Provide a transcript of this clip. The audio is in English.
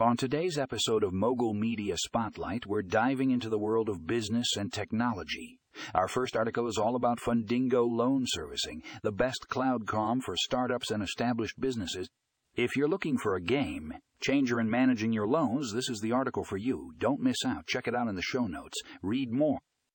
On today's episode of Mogul Media Spotlight, we're diving into the world of business and technology. Our first article is all about Fundingo loan servicing, the best cloud com for startups and established businesses. If you're looking for a game changer in managing your loans, this is the article for you. Don't miss out. Check it out in the show notes. Read more